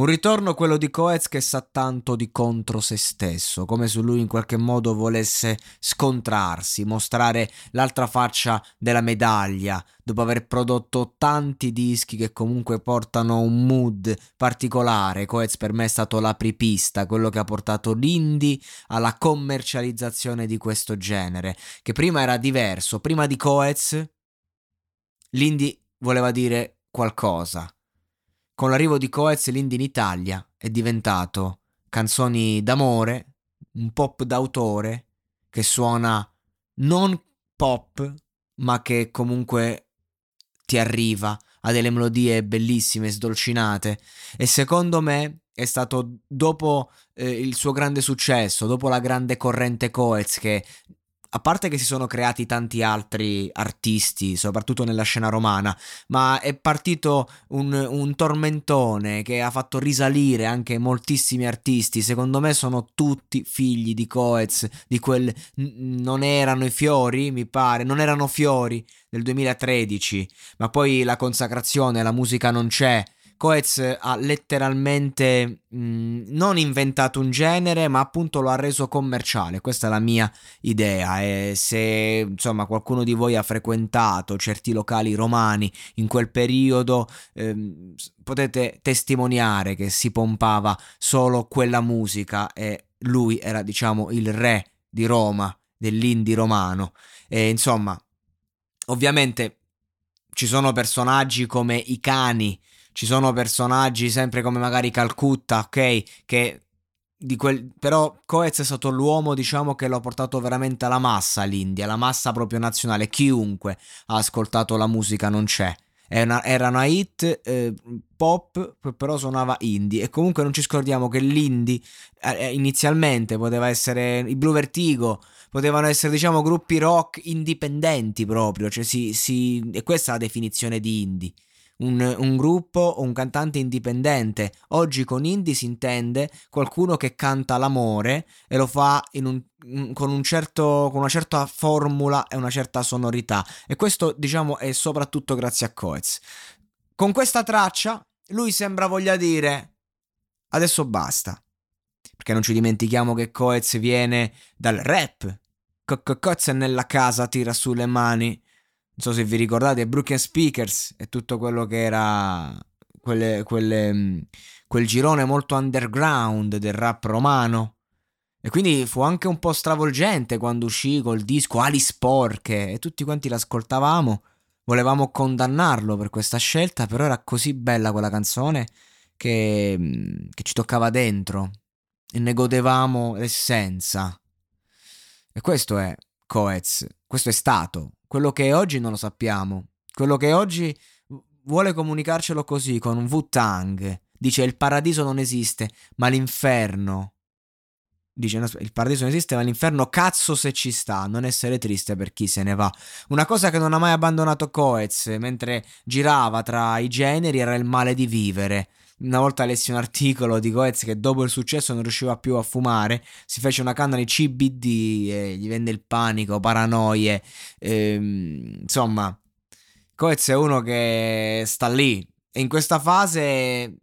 Un ritorno quello di Coez che sa tanto di contro se stesso, come se lui in qualche modo volesse scontrarsi, mostrare l'altra faccia della medaglia, dopo aver prodotto tanti dischi che comunque portano un mood particolare. Coez per me è stato l'apripista, quello che ha portato l'indie alla commercializzazione di questo genere, che prima era diverso. Prima di Coez, l'indie voleva dire qualcosa con l'arrivo di Coez l'indie in Italia è diventato canzoni d'amore, un pop d'autore che suona non pop, ma che comunque ti arriva a delle melodie bellissime, sdolcinate. E secondo me è stato dopo eh, il suo grande successo, dopo la grande corrente Coez che a parte che si sono creati tanti altri artisti, soprattutto nella scena romana, ma è partito un, un, tormentone che ha fatto risalire anche moltissimi artisti. Secondo me sono tutti figli di Coez, di quel non erano i fiori, mi pare, non erano fiori del 2013, ma poi la consacrazione, la musica non c'è. Coez ha letteralmente mh, mm, non inventato un genere, ma appunto lo ha reso commerciale. Questa è la mia idea. E se insomma qualcuno di voi ha frequentato certi locali romani in quel periodo, ehm, potete testimoniare che si pompava solo quella musica e lui era, diciamo, il re di Roma, dell'indie romano. E insomma, ovviamente ci sono personaggi come i cani ci sono personaggi sempre come magari Calcutta, ok? Che quel, però Coez è stato l'uomo, diciamo, che l'ha portato veramente alla massa l'India, la massa proprio nazionale. Chiunque ha ascoltato la musica non c'è. Una, era una hit eh, pop, però suonava indie. E comunque non ci scordiamo che l'indie eh, eh inizialmente poteva essere i Blue Vertigo, potevano essere, diciamo, gruppi rock indipendenti proprio. Cioè, si, si, e questa è la definizione di indie un, un gruppo o un cantante indipendente. Oggi con indie si intende qualcuno che canta l'amore e lo fa un, con, un certo, con una certa formula e una certa sonorità. E questo, diciamo, è soprattutto grazie a Coez. Con questa traccia lui sembra voglia dire adesso basta. Perché non ci dimentichiamo che Coez viene dal rap. Coez nella casa, tira su le mani so se vi ricordate, Broken Speakers e tutto quello che era quelle, quelle, mm, quel girone molto underground del rap romano. E quindi fu anche un po' stravolgente quando uscì col disco Ali Sporche e tutti quanti l'ascoltavamo. Volevamo condannarlo per questa scelta, però era così bella quella canzone che, mm, che ci toccava dentro e ne godevamo l'essenza. E questo è Coez, questo è stato quello che è oggi non lo sappiamo. Quello che oggi vuole comunicarcelo così, con un Wu-Tang. Dice il paradiso non esiste, ma l'inferno. Dice il paradiso non esiste, ma l'inferno cazzo se ci sta. Non essere triste per chi se ne va. Una cosa che non ha mai abbandonato Coez mentre girava tra i generi era il male di vivere. Una volta lessi un articolo di Goetz che dopo il successo non riusciva più a fumare, si fece una canna di CBD e gli venne il panico, paranoie. Ehm, insomma, Goetz è uno che sta lì. E in questa fase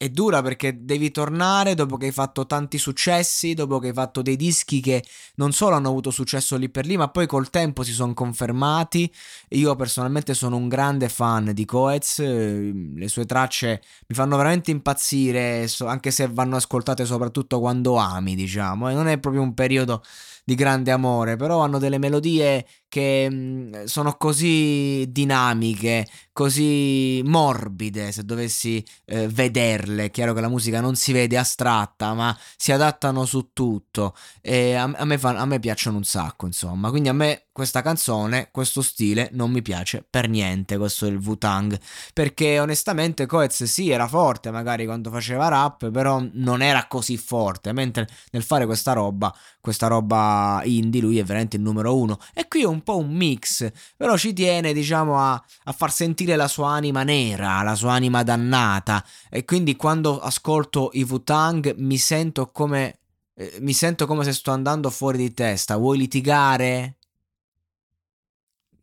è dura perché devi tornare dopo che hai fatto tanti successi, dopo che hai fatto dei dischi che non solo hanno avuto successo lì per lì, ma poi col tempo si sono confermati. Io personalmente sono un grande fan di Coez, le sue tracce mi fanno veramente impazzire, anche se vanno ascoltate soprattutto quando ami, diciamo, e non è proprio un periodo di grande amore, però hanno delle melodie che mh, sono così dinamiche, così morbide, se dovessi eh, vederle. Chiaro che la musica non si vede astratta, ma si adattano su tutto. E a, a, me, fa, a me piacciono un sacco, insomma. Quindi a me questa canzone, questo stile non mi piace per niente, questo è il Wu-Tang, perché onestamente Coez sì era forte magari quando faceva rap, però non era così forte, mentre nel fare questa roba, questa roba indie, lui è veramente il numero uno. E qui è un po' un mix, però ci tiene diciamo a, a far sentire la sua anima nera, la sua anima dannata, e quindi quando ascolto i Wu-Tang mi sento come... Eh, mi sento come se sto andando fuori di testa. Vuoi litigare?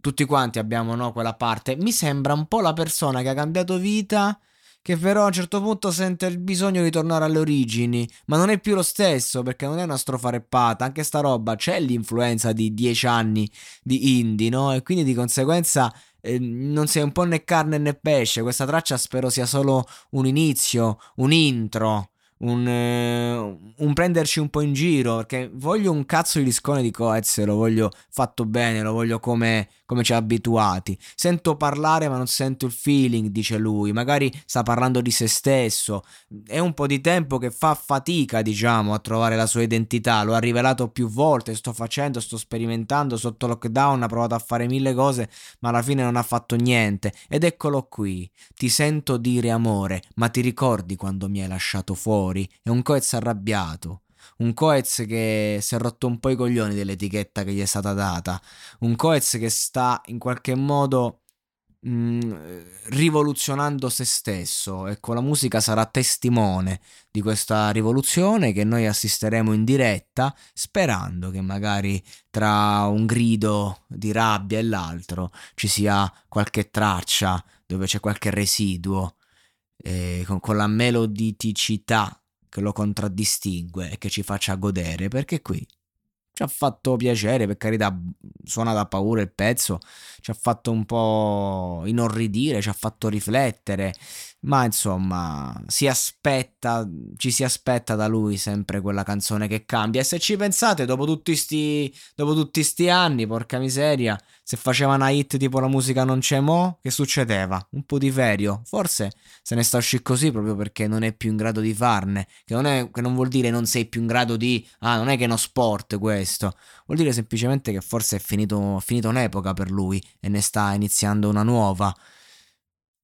Tutti quanti abbiamo no, quella parte. Mi sembra un po' la persona che ha cambiato vita, che però a un certo punto sente il bisogno di tornare alle origini, ma non è più lo stesso perché non è una strofa reppata, anche sta roba c'è l'influenza di dieci anni di indie, no? E quindi di conseguenza eh, non sei un po' né carne né pesce, questa traccia spero sia solo un inizio, un intro un, eh, un, prenderci un po' in giro perché voglio un cazzo di discone di Coez, lo voglio fatto bene, lo voglio come, come ci ha abituati. Sento parlare ma non sento il feeling, dice lui, magari sta parlando di se stesso. È un po' di tempo che fa fatica, diciamo, a trovare la sua identità, lo ha rivelato più volte, sto facendo, sto sperimentando, sotto lockdown ha provato a fare mille cose, ma alla fine non ha fatto niente. Ed eccolo qui, ti sento dire amore, ma ti ricordi quando mi hai lasciato fuori? Fuori. È un Coez arrabbiato. Un Coez che si è rotto un po' i coglioni dell'etichetta che gli è stata data. Un Coez che sta in qualche modo mh, mm, rivoluzionando se stesso. Ecco, la musica sarà testimone di questa rivoluzione che noi assisteremo in diretta, sperando che magari tra un grido di rabbia e l'altro ci sia qualche traccia dove c'è qualche residuo eh, con, con la meloditicità che lo contraddistingue e che ci faccia godere, perché qui ci ha fatto piacere, per carità, suona da paura il pezzo, ci ha fatto un po' inorridire, ci ha fatto riflettere, ma insomma, si aspetta, ci si aspetta da lui sempre quella canzone che cambia. E se ci pensate, dopo tutti sti, dopo tutti sti anni, porca miseria, se faceva una hit tipo la musica non c'è mo, che succedeva? Un po' di ferio. Forse se ne sta uscì così proprio perché non è più in grado di farne. Che non, è, che non vuol dire non sei più in grado di... Ah, non è che è uno sport questo. Vuol dire semplicemente che forse è finito, finito un'epoca per lui e ne sta iniziando una nuova.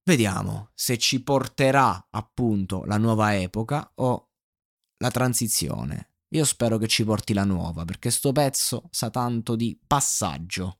Vediamo se ci porterà appunto la nuova epoca o la transizione. Io spero che ci porti la nuova, perché sto pezzo sa tanto di passaggio.